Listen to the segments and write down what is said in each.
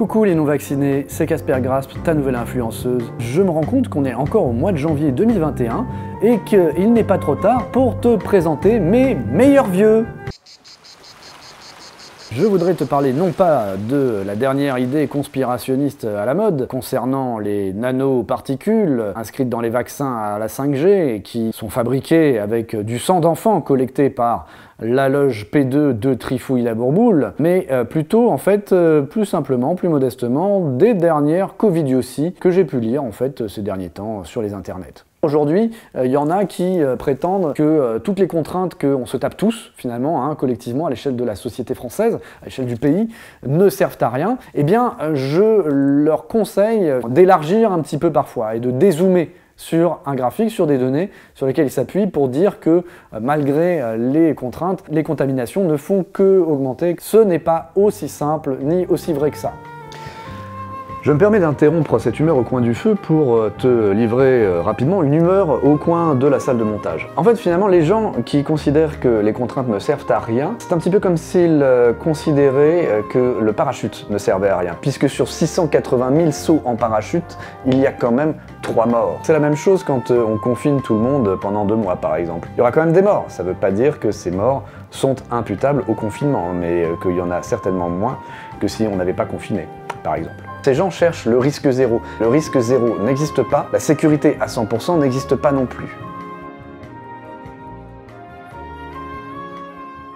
Coucou les non-vaccinés, c'est Casper Grasp, ta nouvelle influenceuse. Je me rends compte qu'on est encore au mois de janvier 2021 et qu'il n'est pas trop tard pour te présenter mes meilleurs vieux. Je voudrais te parler non pas de la dernière idée conspirationniste à la mode concernant les nanoparticules inscrites dans les vaccins à la 5G et qui sont fabriquées avec du sang d'enfant collecté par la loge P2 de Trifouille la Bourboule, mais euh, plutôt en fait euh, plus simplement, plus modestement, des dernières Covidioties que j'ai pu lire en fait ces derniers temps sur les internets. Aujourd'hui, il y en a qui prétendent que toutes les contraintes qu'on se tape tous, finalement, hein, collectivement, à l'échelle de la société française, à l'échelle du pays, ne servent à rien. Eh bien, je leur conseille d'élargir un petit peu parfois et de dézoomer sur un graphique, sur des données sur lesquelles ils s'appuient pour dire que malgré les contraintes, les contaminations ne font que augmenter. Ce n'est pas aussi simple ni aussi vrai que ça. Je me permets d'interrompre cette humeur au coin du feu pour euh, te livrer euh, rapidement une humeur au coin de la salle de montage. En fait, finalement, les gens qui considèrent que les contraintes ne servent à rien, c'est un petit peu comme s'ils euh, considéraient que le parachute ne servait à rien, puisque sur 680 000 sauts en parachute, il y a quand même 3 morts. C'est la même chose quand on confine tout le monde pendant deux mois, par exemple. Il y aura quand même des morts. Ça veut pas dire que ces morts sont imputables au confinement, mais qu'il y en a certainement moins que si on n'avait pas confiné, par exemple. Ces gens cherchent le risque zéro. Le risque zéro n'existe pas, la sécurité à 100% n'existe pas non plus.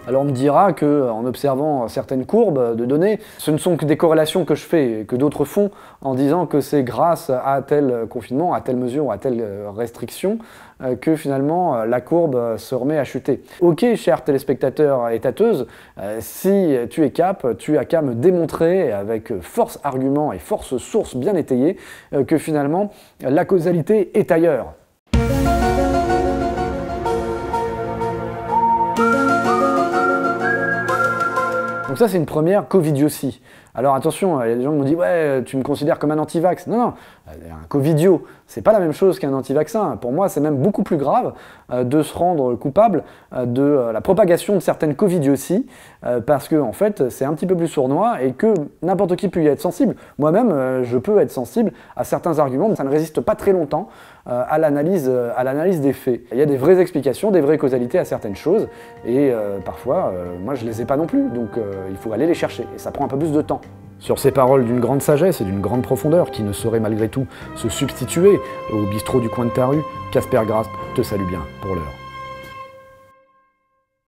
Alors on me dira que, en observant certaines courbes de données, ce ne sont que des corrélations que je fais, que d'autres font, en disant que c'est grâce à tel confinement, à telle mesure, à telle restriction, euh, que finalement euh, la courbe se remet à chuter. Ok, chers téléspectateurs et tâteuses, euh, si tu es cap, tu as qu'à me démontrer avec force argument et force source bien étayée que finalement la causalité est ailleurs. Donc ça, c'est une première covidiotie. Alors attention, il y a des gens qui m'ont dit ouais, tu me considères comme un anti-vax. Non, non, un covidio, c'est pas la même chose qu'un anti-vaccin. Pour moi, c'est même beaucoup plus grave euh, de se rendre coupable euh, de euh, la propagation de certaines covidioties, parce que en fait, c'est un petit peu plus sournois et que n'importe qui peut y être sensible. Moi-même, je peux être sensible à certains arguments, mais ça ne résiste pas très longtemps à l'analyse à l'analyse des faits. Il y a des vraies explications, des vraies causalités à certaines choses, et parfois, moi, je les ai pas non plus. Donc, il faut aller les chercher, et ça prend un peu plus de temps. Sur ces paroles d'une grande sagesse et d'une grande profondeur qui ne sauraient malgré tout se substituer au bistrot du coin de ta rue, Casper Grasp te salue bien pour l'heure.